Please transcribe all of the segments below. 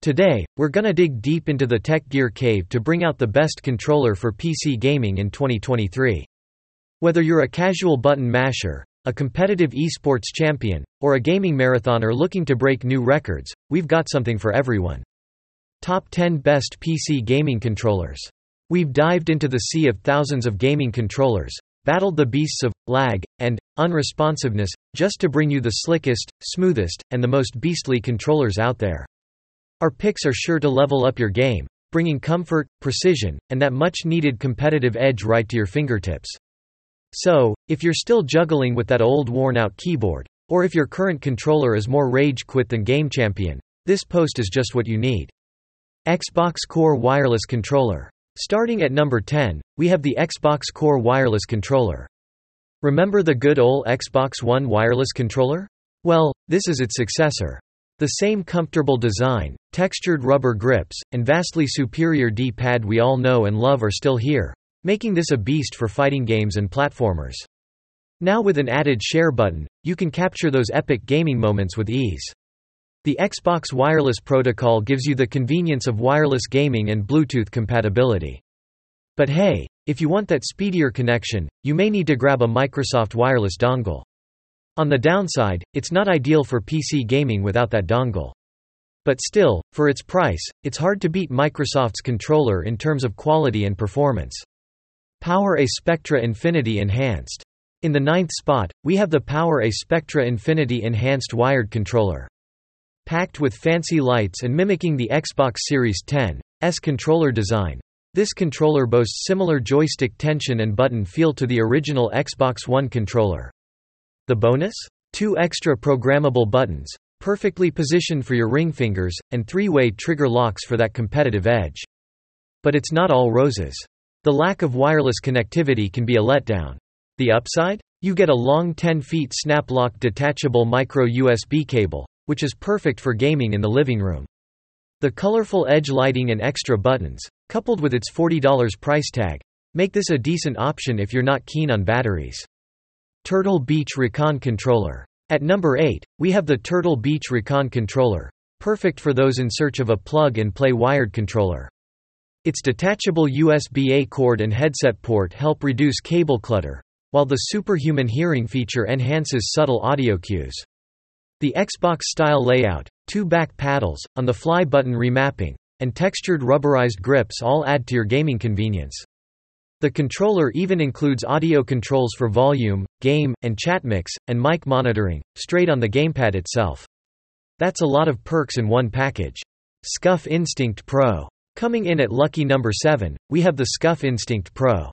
Today, we're gonna dig deep into the tech gear cave to bring out the best controller for PC gaming in 2023. Whether you're a casual button masher, a competitive esports champion, or a gaming marathoner looking to break new records, we've got something for everyone. Top 10 Best PC Gaming Controllers. We've dived into the sea of thousands of gaming controllers, battled the beasts of lag and unresponsiveness, just to bring you the slickest, smoothest, and the most beastly controllers out there. Our picks are sure to level up your game, bringing comfort, precision, and that much needed competitive edge right to your fingertips. So, if you're still juggling with that old worn out keyboard, or if your current controller is more rage quit than game champion, this post is just what you need. Xbox Core Wireless Controller. Starting at number 10, we have the Xbox Core Wireless Controller. Remember the good old Xbox One wireless controller? Well, this is its successor. The same comfortable design, textured rubber grips, and vastly superior D-pad we all know and love are still here, making this a beast for fighting games and platformers. Now with an added share button, you can capture those epic gaming moments with ease. The Xbox Wireless Protocol gives you the convenience of wireless gaming and Bluetooth compatibility. But hey, if you want that speedier connection, you may need to grab a Microsoft wireless dongle. On the downside, it's not ideal for PC gaming without that dongle. But still, for its price, it's hard to beat Microsoft's controller in terms of quality and performance. PowerA Spectra Infinity Enhanced. In the ninth spot, we have the PowerA Spectra Infinity Enhanced wired controller. Packed with fancy lights and mimicking the Xbox Series 10's controller design, this controller boasts similar joystick tension and button feel to the original Xbox One controller. The bonus? Two extra programmable buttons, perfectly positioned for your ring fingers, and three-way trigger locks for that competitive edge. But it's not all roses. The lack of wireless connectivity can be a letdown. The upside? You get a long 10 feet snap-lock detachable micro USB cable, which is perfect for gaming in the living room. The colorful edge lighting and extra buttons, coupled with its $40 price tag, make this a decent option if you're not keen on batteries. Turtle Beach Recon Controller. At number 8, we have the Turtle Beach Recon Controller, perfect for those in search of a plug-and-play wired controller. Its detachable USB-A cord and headset port help reduce cable clutter, while the superhuman hearing feature enhances subtle audio cues. The Xbox-style layout, two back paddles, on-the-fly button remapping, and textured rubberized grips all add to your gaming convenience. The controller even includes audio controls for volume, game, and chat mix, and mic monitoring, straight on the gamepad itself. That's a lot of perks in one package. SCUF Instinct Pro. Coming in at lucky number 7, we have the SCUF Instinct Pro.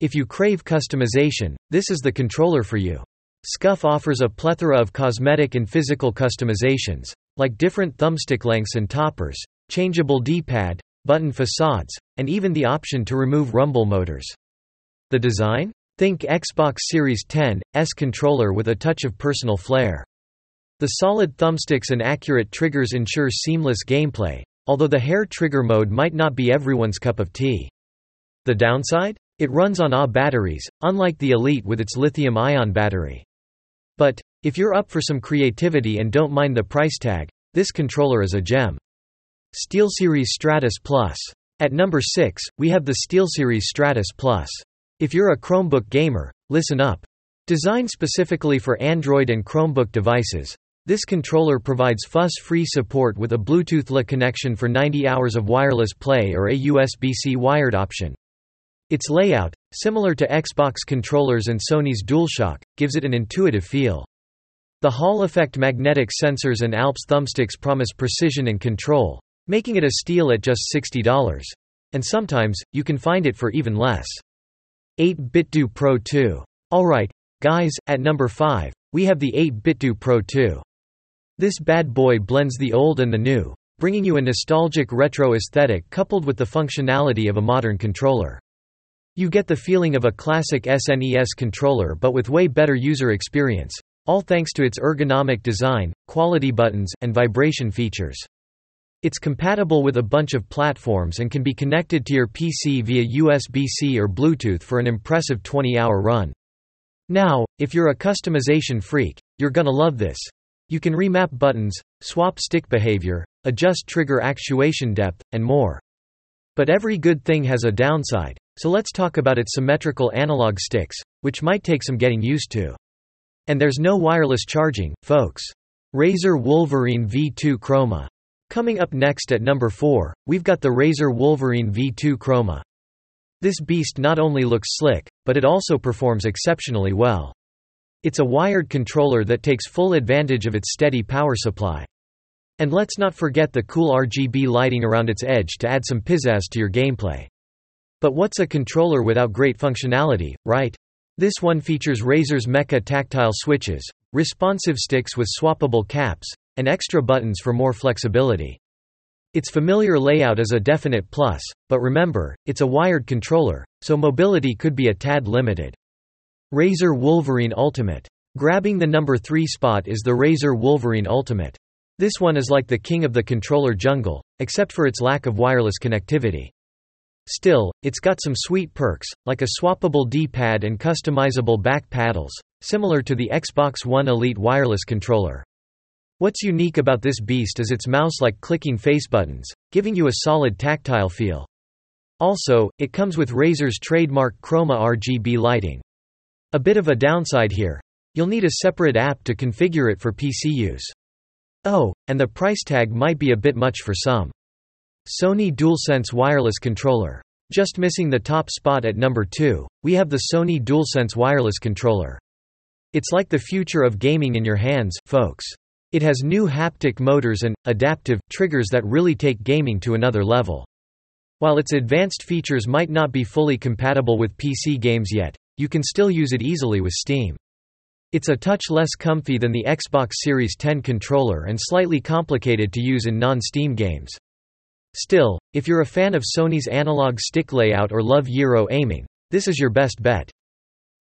If you crave customization, this is the controller for you. SCUF offers a plethora of cosmetic and physical customizations, like different thumbstick lengths and toppers, changeable D-pad, button facades, and even the option to remove rumble motors. The design? Think Xbox Series 10's controller with a touch of personal flair. The solid thumbsticks and accurate triggers ensure seamless gameplay, although the hair trigger mode might not be everyone's cup of tea. The downside? It runs on AA batteries, unlike the Elite with its lithium-ion battery. But, if you're up for some creativity and don't mind the price tag, this controller is a gem. SteelSeries Stratus Plus. At number 6, we have the SteelSeries Stratus Plus. If you're a Chromebook gamer, listen up. Designed specifically for Android and Chromebook devices, this controller provides fuss-free support with a Bluetooth LE connection for 90 hours of wireless play or a USB-C wired option. Its layout, similar to Xbox controllers and Sony's DualShock, gives it an intuitive feel. The Hall effect magnetic sensors and Alps thumbsticks promise precision and control, making it a steal at just $60. And sometimes, you can find it for even less. 8BitDo Pro 2. Alright, guys, at number 5, we have the 8BitDo Pro 2. This bad boy blends the old and the new, bringing you a nostalgic retro aesthetic coupled with the functionality of a modern controller. You get the feeling of a classic SNES controller but with way better user experience, all thanks to its ergonomic design, quality buttons, and vibration features. It's compatible with a bunch of platforms and can be connected to your PC via USB-C or Bluetooth for an impressive 20-hour run. Now, if you're a customization freak, you're gonna love this. You can remap buttons, swap stick behavior, adjust trigger actuation depth, and more. But every good thing has a downside, so let's talk about its symmetrical analog sticks, which might take some getting used to. And there's no wireless charging, folks. Razer Wolverine V2 Chroma. Coming up next at number 4, we've got the Razer Wolverine V2 Chroma. This beast not only looks slick, but it also performs exceptionally well. It's a wired controller that takes full advantage of its steady power supply. And let's not forget the cool RGB lighting around its edge to add some pizzazz to your gameplay. But what's a controller without great functionality, right? This one features Razer's Mecha tactile switches, responsive sticks with swappable caps, and extra buttons for more flexibility. Its familiar layout is a definite plus, but remember, it's a wired controller, so mobility could be a tad limited. Razer Wolverine Ultimate. Grabbing the number 3 spot is the Razer Wolverine Ultimate. This one is like the king of the controller jungle, except for its lack of wireless connectivity. Still, it's got some sweet perks, like a swappable D-pad and customizable back paddles, similar to the Xbox One Elite wireless controller. What's unique about this beast is its mouse-like clicking face buttons, giving you a solid tactile feel. Also, it comes with Razer's trademark Chroma RGB lighting. A bit of a downside here. You'll need a separate app to configure it for PC use. Oh, and the price tag might be a bit much for some. Sony DualSense Wireless Controller. Just missing the top spot at number 2, we have the Sony DualSense Wireless Controller. It's like the future of gaming in your hands, folks. It has new haptic motors and, adaptive, triggers that really take gaming to another level. While its advanced features might not be fully compatible with PC games yet, you can still use it easily with Steam. It's a touch less comfy than the Xbox Series 10 controller and slightly complicated to use in non-Steam games. Still, if you're a fan of Sony's analog stick layout or love gyro aiming, this is your best bet.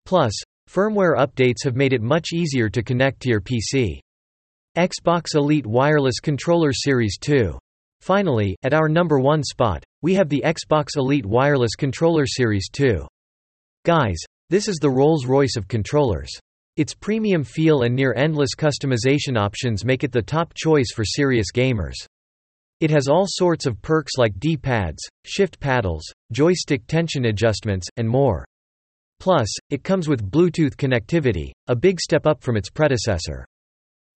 Plus, firmware updates have made it much easier to connect to your PC. Xbox Elite Wireless Controller Series 2. Finally, at our number 1 spot, we have the Xbox Elite Wireless Controller Series 2. Guys, this is the Rolls-Royce of controllers. Its premium feel and near-endless customization options make it the top choice for serious gamers. It has all sorts of perks like D-pads, shift paddles, joystick tension adjustments, and more. Plus, it comes with Bluetooth connectivity, a big step up from its predecessor.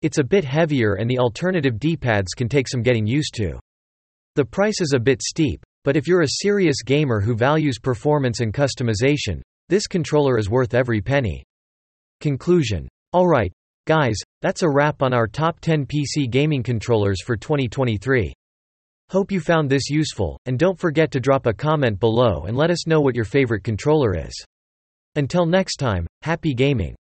It's a bit heavier and the alternative D-pads can take some getting used to. The price is a bit steep, but if you're a serious gamer who values performance and customization, this controller is worth every penny. Conclusion. Alright, guys, that's a wrap on our top 10 PC gaming controllers for 2023. Hope you found this useful, and don't forget to drop a comment below and let us know what your favorite controller is. Until next time, happy gaming.